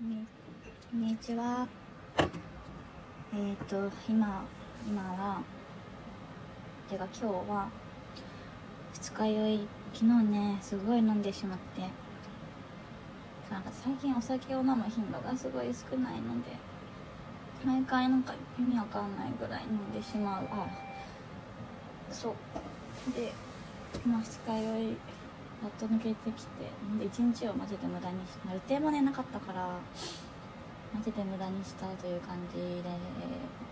こんにちは。えっ、と、今、今は、てか今日は、二日酔い、昨日ね、すごい飲んでしまって、なんか最近お酒を飲む頻度がすごい少ないので、毎回なんか意味わかんないぐらい飲んでしまう。あ、そう。で、今二日酔い、やっと抜けてきてで一日をマジで無駄にし予定もねなかったからマジで無駄にしたという感じで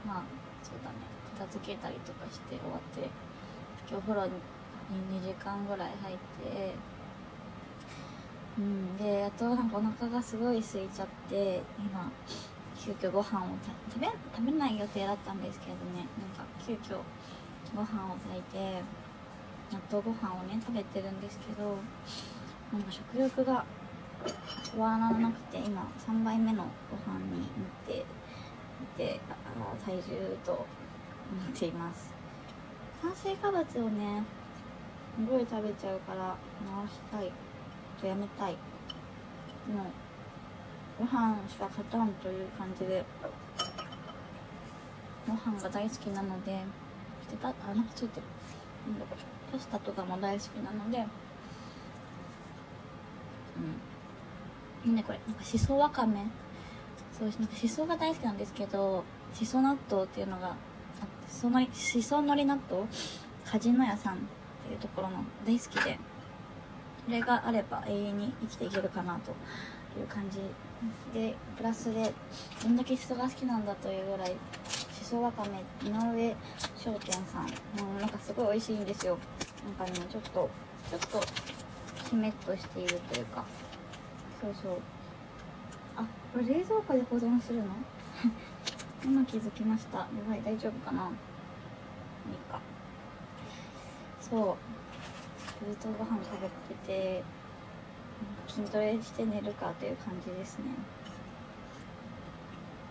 まあそうだね。片付けたりとかして終わって今日お風呂に2時間ぐらい入ってうんでやっとなんかお腹がすごい空いちゃって今急遽ご飯を食べ食べない予定だったんですけどね。なんか急遽ご飯を炊いて納豆ご飯をね食べてるんですけどなんか食欲が終わらなくて今3杯目のご飯になってい。て体重と思っています。炭水化物をねすごい食べちゃうから直したいとやめたい。もうご飯しか勝たんという感じでご飯が大好きなのでしてたあなんかついてるなんだこれパスタとかも大好きなのでうん。ねこれなんかしそわかめそうなんかしそが大好きなんですけどしそ納豆っていうのがあってそのしそのり納豆カジノ屋さんっていうところの大好きでそれがあれば永遠に生きていけるかなという感じ。でプラスでどんだけしそが好きなんだというぐらいしそわかめ井上商店さん。もうなんかすごい美味しいんですよ。なんかねちょっとちょっとキメっとしているというか。そうそう。あこれ冷蔵庫で保存するの？今気づきました。やばい大丈夫かな？いいか。そう。ずっとご飯食べてて筋トレして寝るかという感じですね。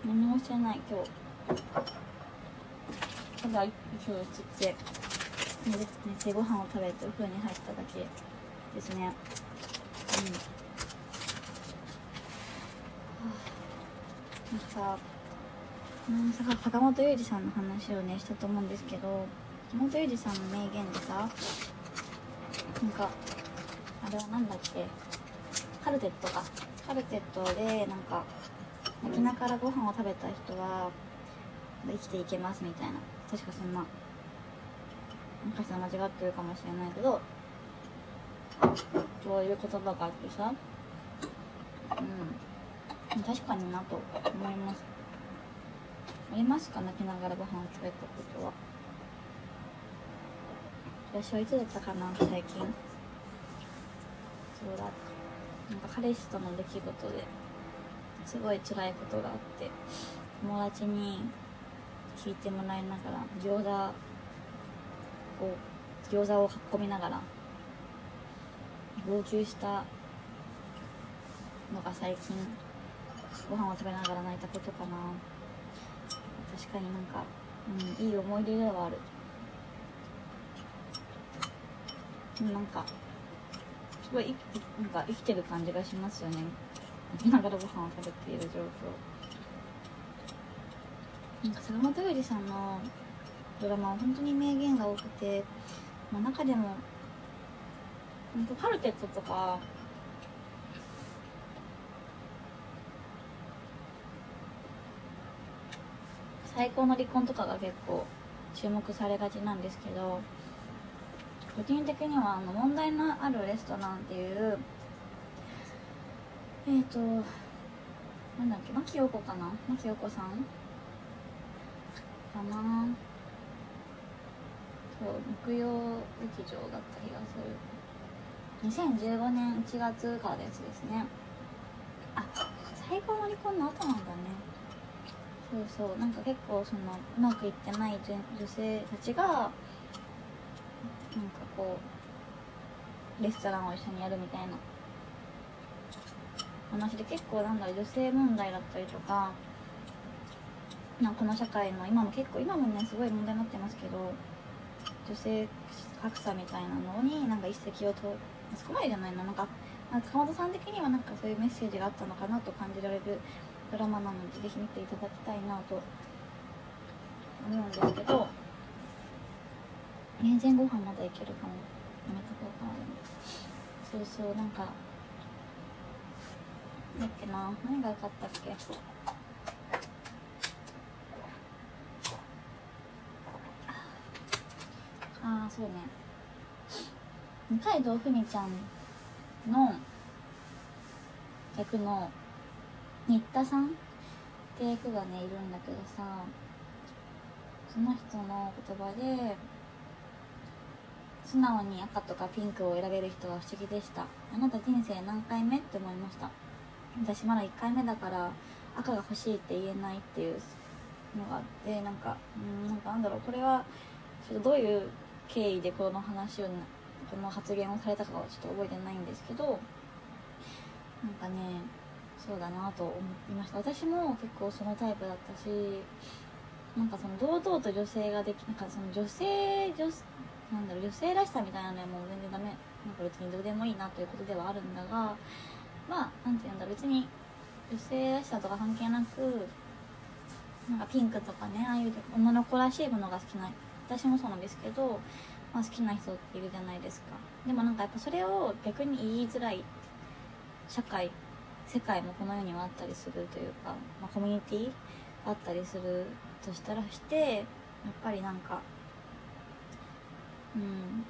何もしてない今日。ただ息をつって寝てご飯を食べてお風呂に入っただけですね。うん。なんかなんさ坂本龍二さんの話をねしたと思うんですけど坂本龍二さんの名言でさなんかあれはなんだっけ？カルテットか。カルテットでなんか泣きながらご飯を食べた人は生きていけますみたいな。確かそんなもしかしたら間違ってるかもしれないけどそういう言葉があってさ。うん。確かになと思います。ありますか？泣きながらご飯を食べたことは。私はいつだったかな？最近。そうだ。なんか彼氏との出来事ですごい辛いことがあって友達に聞いてもらいながら餃子こう餃子を囲みながら号泣したのが最近ご飯を食べながら泣いたことかな。確かになんか、うん、いい思い出ではある。でもなんかすごいなんか生きてる感じがしますよね。泣きながらご飯を食べている状況。なんか坂本龍二さんのドラマは本当に名言が多くて、まあ、中でも本当カルテットとか最高の離婚とかが結構注目されがちなんですけど個人的にはあの問題のあるレストランっていうえっ、ー、となんだっけ牧陽子かな？牧陽子さん？かなそう木曜劇場だった気がする。2015年1月からですですね。あ最高の離婚の後なんだね。そうそう。なんか結構そのうまくいってない女性たちがなんかこうレストランを一緒にやるみたいな話で結構なんだろう女性問題だったりとかなこの社会の今も結構今もねすごい問題になってますけど女性格差みたいなのになんか一石をとそこまでじゃないのなんか坂本さん的にはなんかそういうメッセージがあったのかなと感じられるドラマなのでぜひ見ていただきたいなと思うんですけど前後半まだいけるかも。やめとこうかな。そうそうなんかだっけな。何が良かったっけ？あそうね。二階堂ふみちゃんの役の新田さんって役がねいるんだけどさその人の言葉で素直に赤とかピンクを選べる人は不思議でした。あなた人生何回目って思いました。私まだ1回目だから赤が欲しいって言えないっていうのがあってなんかうんなんかなんだろう。これはちょっとどういう経緯でこの話をこの発言をされたかはちょっと覚えてないんですけどなんかねそうだなと思いました。私も結構そのタイプだったしなんかその堂々と女性ができなんかその女性女なんだろう女性らしさみたいなのはもう全然ダメ。なんか別にどうでもいいなということではあるんだがまあなんて言うんだろう。別に女性らしさとか関係なくなんかピンクとかねああいう女の子らしいものが好きな私もそうなんですけどまあ、好きな人っているじゃないですか。でもなんかやっぱそれを逆に言いづらい社会世界もこの世にはあったりするというか、まあ、コミュニティあったりするとしたらしてやっぱりなんかうん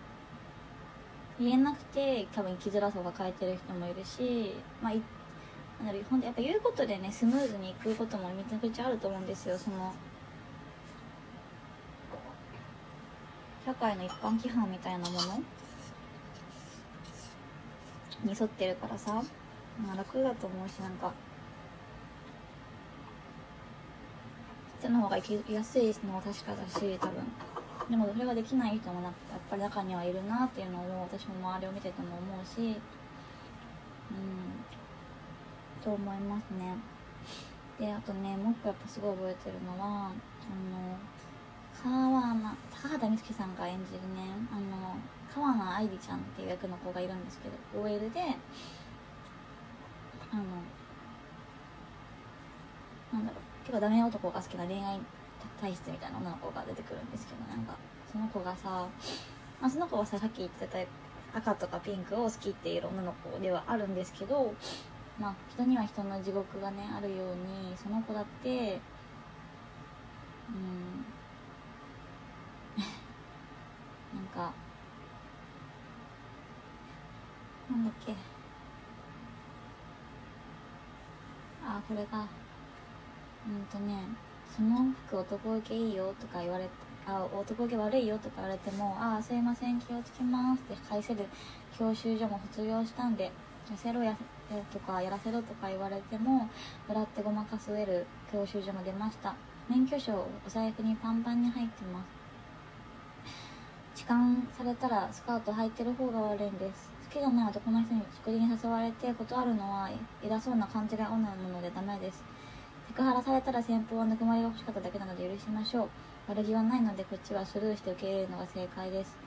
言えなくて多分生きづらさを抱えてる人もいるしまあなんだろうほんとやっぱ言うことでねスムーズにいくこともめちゃくちゃあると思うんですよ。その社会の一般規範みたいなもの？に沿ってるからさ、まあ、楽だと思うしなんか。その方が生きやすいのは確かだし多分。でもそれができない人もなやっぱり中にはいるなっていうのを私も周りを見てても思うし。うん。と思いますね。であとねもう一個やっぱすごい覚えてるのはあの川名高畑充希さんが演じるねあの川名愛梨ちゃんっていう役の子がいるんですけど OL であのなんだろう結構ダメ男が好きな恋愛体質みたいな女の子が出てくるんですけどなんかその子がさ、まあ、その子はささっき言ってた赤とかピンクを好きっていう女の子ではあるんですけどまあ人には人の地獄がねあるようにその子だってうんなんか。なんだっけ。あこれがうんとねその服男受けいいよとか言われてあ男受け悪いよとか言われてもああすいません気をつけますって返せる教習所も卒業したんで痩せろやとかやらせろとか言われても笑ってごまかすえる教習所も出ました。免許証お財布にパンパンに入ってます。痴漢されたらスカート履いてる方が悪いんです。好きじゃない男の人に食事に誘われて断るのは偉そうな勘違い女なのでダメです。セクハラされたら先方はぬくもりが欲しかっただけなので許しましょう悪気はないのでこっちはスルーして受け入れるのが正解です。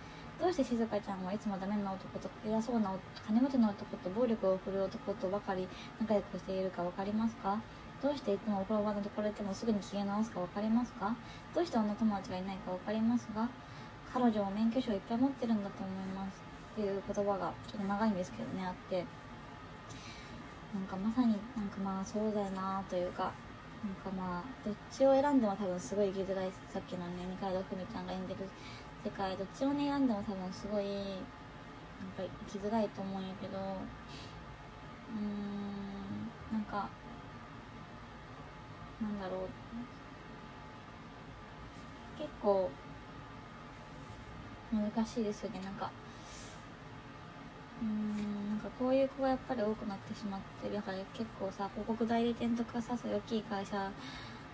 どうして静香ちゃんはいつもダメな男と偉そうな金持ちの男と暴力を振るう男とばかり仲良くしているか分かりますか？どうしていつもお風呂場のところでもすぐに消え直すか分かりますか？どうして女友達がいないか分かりますか？彼女も免許証いっぱい持ってるんだと思いますっていう言葉がちょっと長いんですけどねあって。なんかまさになんかまあそうだよなというかなんかまあどっちを選んでも多分すごい生きづらいさっきのね二階堂ふみちゃんが演じる世界どっちをね選んでも多分すごいなんか生きづらいと思うんやけど。うーんなんかなんだろう。結構難しいですよねなんかうんなんかこういう子がやっぱり多くなってしまってるから結構さ広告代理店とかさそういう大きい会社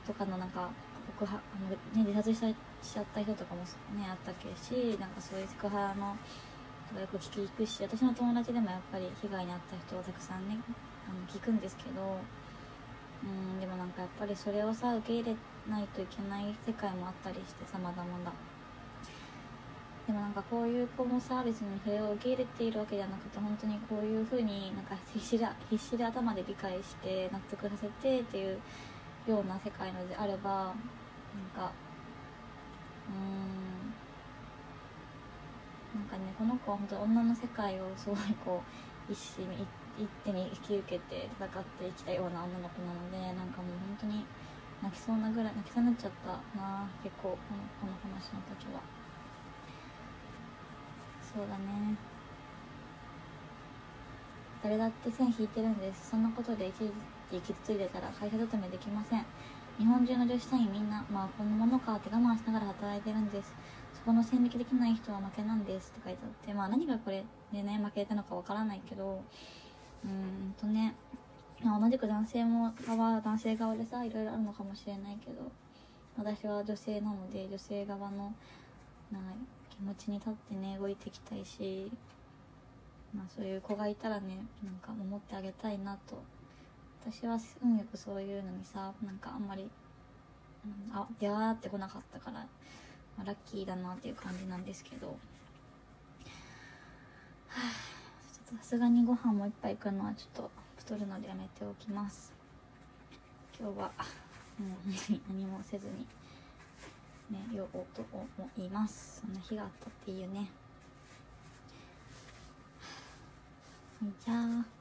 とかのなんか告あの、ね、自殺したしちゃった人とかもねあったっけしなんかそういうセクハラのとかよく聞くし私の友達でもやっぱり被害に遭った人をたくさんねあの聞くんですけどうんでもなんかやっぱりそれをさ受け入れないといけない世界もあったりしてさまだまだ。でもなんかこういう子もさ別にそれを受け入れているわけじゃなくて本当にこういう風になんか必死で必死で頭で理解して納得させてっていうような世界のであればなんかうーんなんかねこの子は本当女の世界をすごいこう一心一一手に引き受けて戦ってきたような女の子なのでなんかもう本当に泣きそうなぐらい泣きそうになっちゃったな結構このこの話の時は。そうだね。誰だって線引いてるんです。そんなことで一時傷ついてたら会社勤めできません。日本中の女子社員みんなまあこんなものかって我慢しながら働いてるんです。そこの線引きできない人は負けなんです。って書いてあってまあ何がこれでね負けたのかわからないけど。うーんとね同じく男性も側男性側でさいろいろあるのかもしれないけど。私は女性なので女性側のな気持ちに立ってね動いていきたいしまあそういう子がいたらねなんか守ってあげたいなと。私は運よくそういうのにさなんかあんまり、うん、あ出会ってこなかったから、まあ、ラッキーだなっていう感じなんですけど。はあちょっとさすがにご飯もいっぱい行くのはちょっと太るのでやめておきます。今日はもう何もせずに。ねようと思います。そんな日があったっていうね。じゃあ。